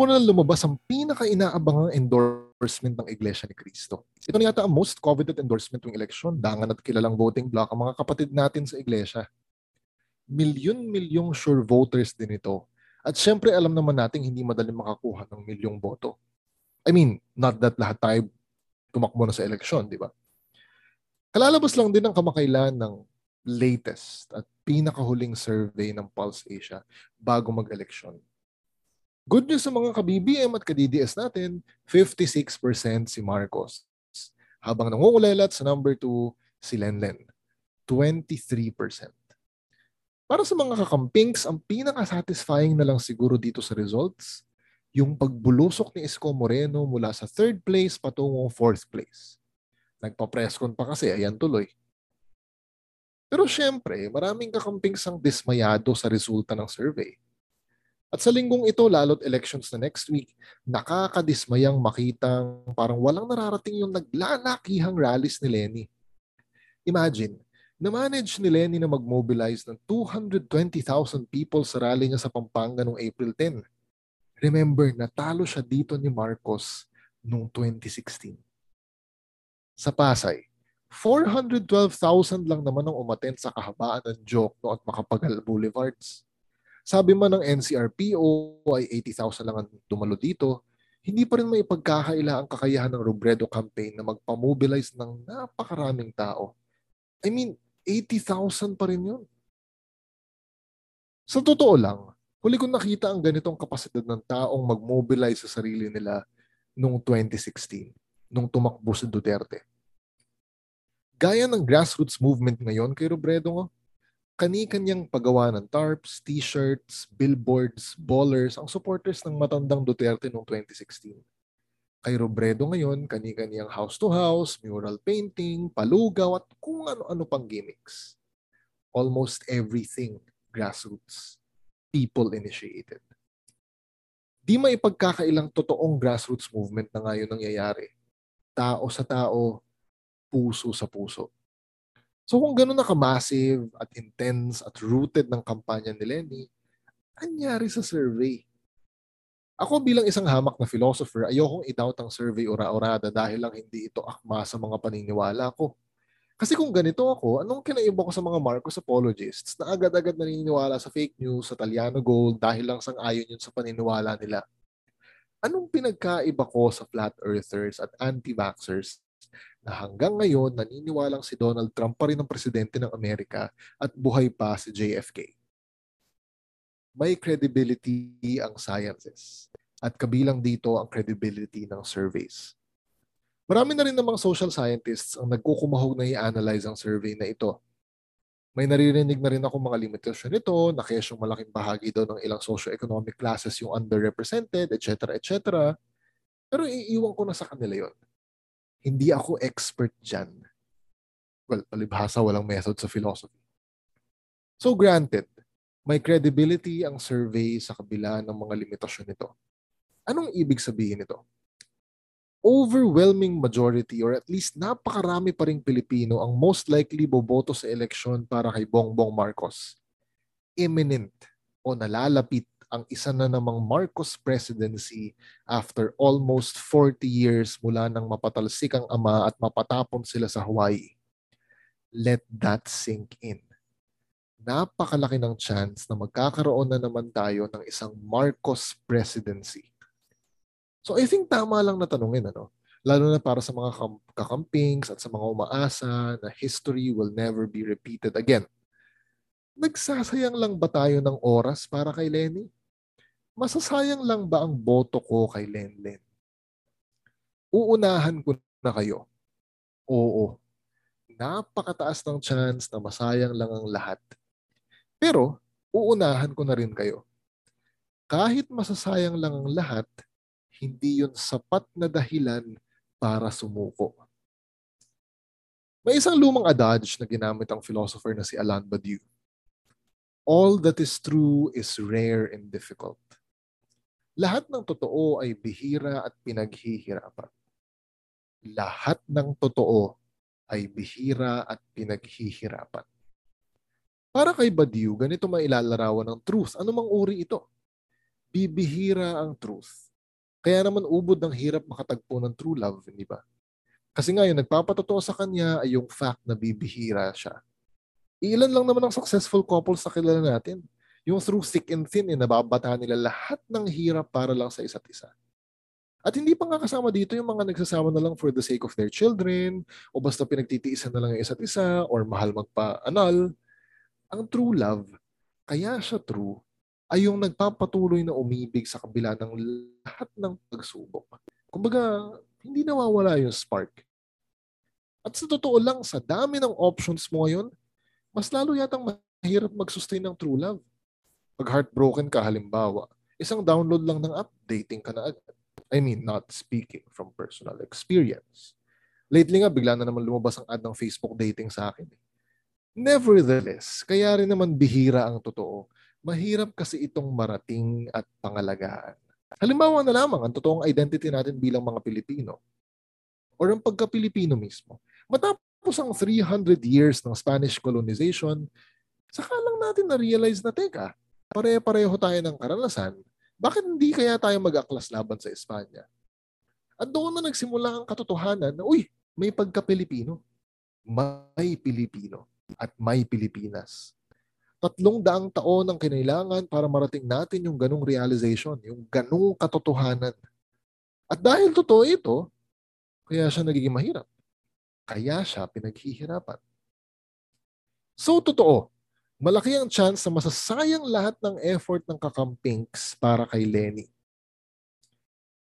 Kahapon na lumabas ang pinaka-inaabangang endorsement ng Iglesia ni Cristo. Ito na yata ang most coveted endorsement ng election. Dangan at kilalang voting block ang mga kapatid natin sa Iglesia. Milyon-milyong sure voters din ito. At syempre alam naman natin hindi madaling makakuha ng milyong boto. I mean, not that lahat tayo tumakbo na sa eleksyon, di ba? Kalalabas lang din ang kamakailan ng latest at pinakahuling survey ng Pulse Asia bago mag-eleksyon Good news sa mga ka-BBM at ka-DDS natin, 56% si Marcos. Habang nangungulelat sa number 2, si Lenlen, 23%. Para sa mga kakampings, ang pinaka-satisfying na lang siguro dito sa results, yung pagbulusok ni Isko Moreno mula sa third place patungong fourth place. Nagpa-presscon pa kasi, ayan tuloy. Pero syempre, maraming kakampings ang dismayado sa resulta ng survey at sa linggong ito, lalo't elections na next week, nakakadismayang makitang parang walang nararating yung naglalakihang rallies ni Lenny. Imagine, na-manage ni Lenny na mag-mobilize ng 220,000 people sa rally niya sa Pampanga noong April 10. Remember, natalo siya dito ni Marcos noong 2016. Sa Pasay, 412,000 lang naman ang umaten sa kahabaan ng joke no at Makapagal Boulevards. Sabi man ng NCRPO ay 80,000 lang ang dumalo dito, hindi pa rin may pagkakaila ang kakayahan ng Robredo campaign na magpamobilize ng napakaraming tao. I mean, 80,000 pa rin yun. Sa totoo lang, huli ko nakita ang ganitong kapasidad ng taong mag-mobilize sa sarili nila noong 2016, nung tumakbo si Duterte. Gaya ng grassroots movement ngayon kay Robredo, kani-kanyang paggawa ng tarps, t-shirts, billboards, ballers ang supporters ng matandang Duterte noong 2016. Kay Robredo ngayon, kani-kanyang house-to-house, mural painting, palugaw at kung ano-ano pang gimmicks. Almost everything grassroots. People initiated. Di may pagkakailang totoong grassroots movement na ngayon nangyayari. Tao sa tao, puso sa puso So kung gano'n na ka-massive at intense at rooted ng kampanya ni Lenny, anyari sa survey? Ako bilang isang hamak na philosopher, ayokong i-doubt ang survey ora-orada dahil lang hindi ito akma sa mga paniniwala ko. Kasi kung ganito ako, anong kinaiba ko sa mga Marcos apologists na agad-agad naniniwala sa fake news, sa Taliano Gold dahil lang sang ayon yun sa paniniwala nila? Anong pinagkaiba ko sa flat earthers at anti-vaxxers na hanggang ngayon naniniwalang si Donald Trump pa rin ang presidente ng Amerika at buhay pa si JFK. May credibility ang sciences at kabilang dito ang credibility ng surveys. Marami na rin namang social scientists ang nagkukumahog na i-analyze ang survey na ito. May naririnig na rin ako mga limitasyon nito na kesyong malaking bahagi daw ng ilang socio-economic classes yung underrepresented, etc. etc. Pero iiwan ko na sa kanila yon hindi ako expert dyan. Well, palibhasa walang method sa philosophy. So granted, may credibility ang survey sa kabila ng mga limitasyon nito. Anong ibig sabihin nito? Overwhelming majority or at least napakarami pa ring Pilipino ang most likely boboto sa eleksyon para kay Bongbong Marcos. Imminent o nalalapit ang isa na namang Marcos presidency after almost 40 years mula nang mapatalsik ang ama at mapatapon sila sa Hawaii. Let that sink in. Napakalaki ng chance na magkakaroon na naman tayo ng isang Marcos presidency. So I think tama lang na tanungin ano, lalo na para sa mga kakampings at sa mga umaasa na history will never be repeated again. Nagsasayang lang ba tayo ng oras para kay Lenny? Masasayang lang ba ang boto ko kay Lenlen? Uunahan ko na kayo. Oo. Napakataas ng chance na masayang lang ang lahat. Pero, uunahan ko na rin kayo. Kahit masasayang lang ang lahat, hindi yun sapat na dahilan para sumuko. May isang lumang adage na ginamit ang philosopher na si Alain Badiou. All that is true is rare and difficult. Lahat ng totoo ay bihira at pinaghihirapan. Lahat ng totoo ay bihira at pinaghihirapan. Para kay Badiou, ganito mailalarawan ng truth. Ano mang uri ito? Bibihira ang truth. Kaya naman ubod ng hirap makatagpo ng true love, hindi ba? Kasi nga yung nagpapatotoo sa kanya ay yung fact na bibihira siya. Ilan lang naman ang successful couples na kilala natin. Yung through thick and thin, eh, nababata nila lahat ng hirap para lang sa isa't isa. At hindi pa nga kasama dito yung mga nagsasama na lang for the sake of their children, o basta pinagtitiisan na lang yung isa't isa, or mahal magpa-anal. Ang true love, kaya siya true, ay yung nagpapatuloy na umibig sa kabila ng lahat ng pagsubok. Kumbaga, hindi nawawala yung spark. At sa totoo lang, sa dami ng options mo ngayon, mas lalo yatang mahirap mag-sustain ng true love. Pag heartbroken ka, halimbawa, isang download lang ng app, dating ka na agad. I mean, not speaking from personal experience. Lately nga, bigla na naman lumabas ang ad ng Facebook dating sa akin. Nevertheless, kaya rin naman bihira ang totoo. Mahirap kasi itong marating at pangalagaan. Halimbawa na lamang ang totoong identity natin bilang mga Pilipino or ang pagka-Pilipino mismo. Matapos ang 300 years ng Spanish colonization, saka lang natin na-realize na, teka, pare-pareho tayo ng karanasan bakit hindi kaya tayo mag-aklas laban sa Espanya? At doon na nagsimula ang katotohanan na, uy, may pagka-Pilipino. May Pilipino at may Pilipinas. Tatlong daang taon ang kinailangan para marating natin yung ganong realization, yung ganong katotohanan. At dahil totoo ito, kaya siya nagiging mahirap. Kaya siya pinaghihirapan. So, totoo, malaki ang chance na masasayang lahat ng effort ng kakampinks para kay Lenny.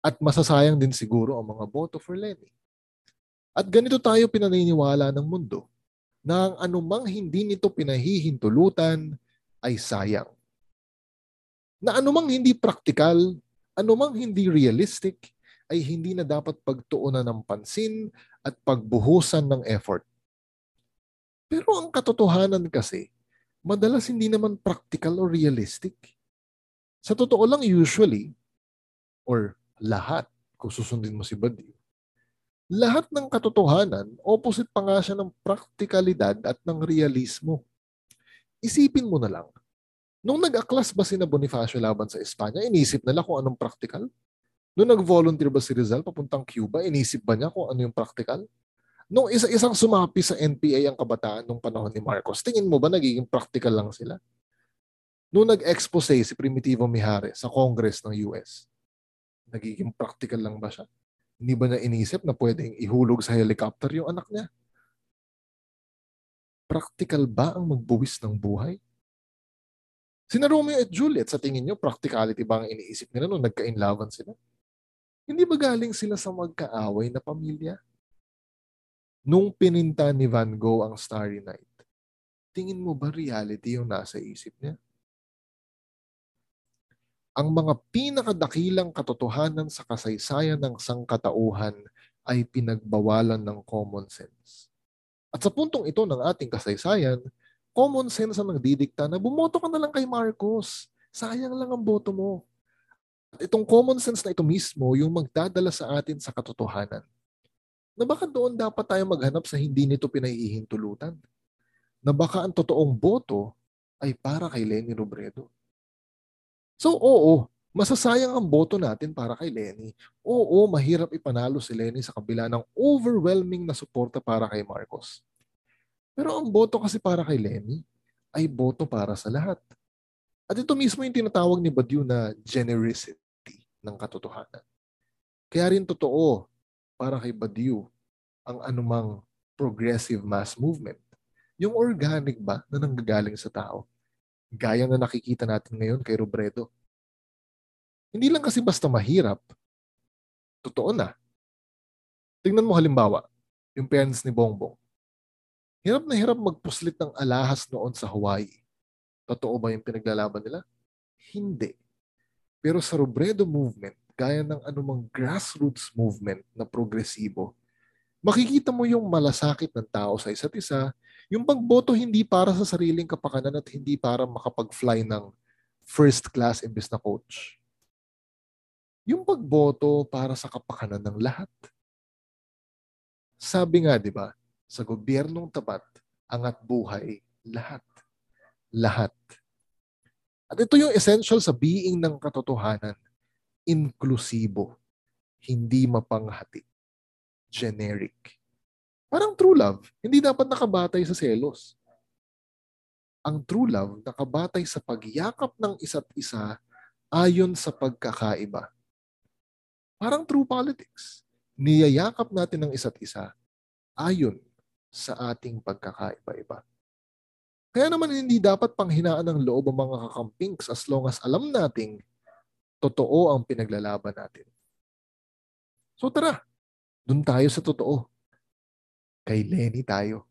At masasayang din siguro ang mga boto for Lenny. At ganito tayo pinaniniwala ng mundo na ang anumang hindi nito pinahihintulutan ay sayang. Na anumang hindi praktikal, anumang hindi realistic, ay hindi na dapat pagtuunan ng pansin at pagbuhusan ng effort. Pero ang katotohanan kasi, madalas hindi naman practical or realistic. Sa totoo lang, usually, or lahat, kung susundin mo si Badi, lahat ng katotohanan, opposite pa nga siya ng praktikalidad at ng realismo. Isipin mo na lang, nung nag-aklas ba si na Bonifacio laban sa Espanya, inisip nila kung anong practical? Nung nag-volunteer ba si Rizal papuntang Cuba, inisip ba niya kung ano yung practical? Nung isa-isang sumapi sa NPA ang kabataan nung panahon ni Marcos, tingin mo ba nagiging practical lang sila? Nung nag-expose si Primitivo Mijares sa Congress ng US, nagiging practical lang ba siya? Hindi ba na inisip na pwedeng ihulog sa helicopter yung anak niya? Practical ba ang magbuwis ng buhay? Sina Romeo at Juliet, sa tingin nyo, practicality ba ang iniisip nila nung nagka-inlaban sila? Hindi ba galing sila sa magkaaway na pamilya? Nung pininta ni Van Gogh ang Starry Night, tingin mo ba reality yung nasa isip niya? Ang mga pinakadakilang katotohanan sa kasaysayan ng sangkatauhan ay pinagbawalan ng common sense. At sa puntong ito ng ating kasaysayan, common sense ang nagdidikta na bumoto ka na lang kay Marcos. Sayang lang ang boto mo. At itong common sense na ito mismo yung magdadala sa atin sa katotohanan na baka doon dapat tayo maghanap sa hindi nito pinahihintulutan. Na baka ang totoong boto ay para kay Lenny Robredo. So oo, masasayang ang boto natin para kay Lenny. Oo, mahirap ipanalo si Lenny sa kabila ng overwhelming na suporta para kay Marcos. Pero ang boto kasi para kay Lenny ay boto para sa lahat. At ito mismo yung tinatawag ni Badiou na generosity ng katotohanan. Kaya rin totoo para kay Badiou ang anumang progressive mass movement. Yung organic ba na nanggagaling sa tao? Gaya na nakikita natin ngayon kay Robredo. Hindi lang kasi basta mahirap. Totoo na. Tingnan mo halimbawa, yung parents ni Bongbong. Hirap na hirap magpuslit ng alahas noon sa Hawaii. Totoo ba yung pinaglalaban nila? Hindi. Pero sa Robredo movement, gaya ng anumang grassroots movement na progresibo, makikita mo yung malasakit ng tao sa isa't isa, yung pagboto hindi para sa sariling kapakanan at hindi para makapag-fly ng first class imbes na coach. Yung pagboto para sa kapakanan ng lahat. Sabi nga, di ba, sa gobyernong tapat, angat buhay, lahat. Lahat. At ito yung essential sa being ng katotohanan inklusibo, hindi mapanghati, generic. Parang true love, hindi dapat nakabatay sa selos. Ang true love nakabatay sa pagyakap ng isa't isa ayon sa pagkakaiba. Parang true politics. Niyayakap natin ng isa't isa ayon sa ating pagkakaiba-iba. Kaya naman hindi dapat panghinaan ng loob ang mga kakampings as long as alam nating totoo ang pinaglalaban natin. So tara, dun tayo sa totoo. Kay Lenny tayo.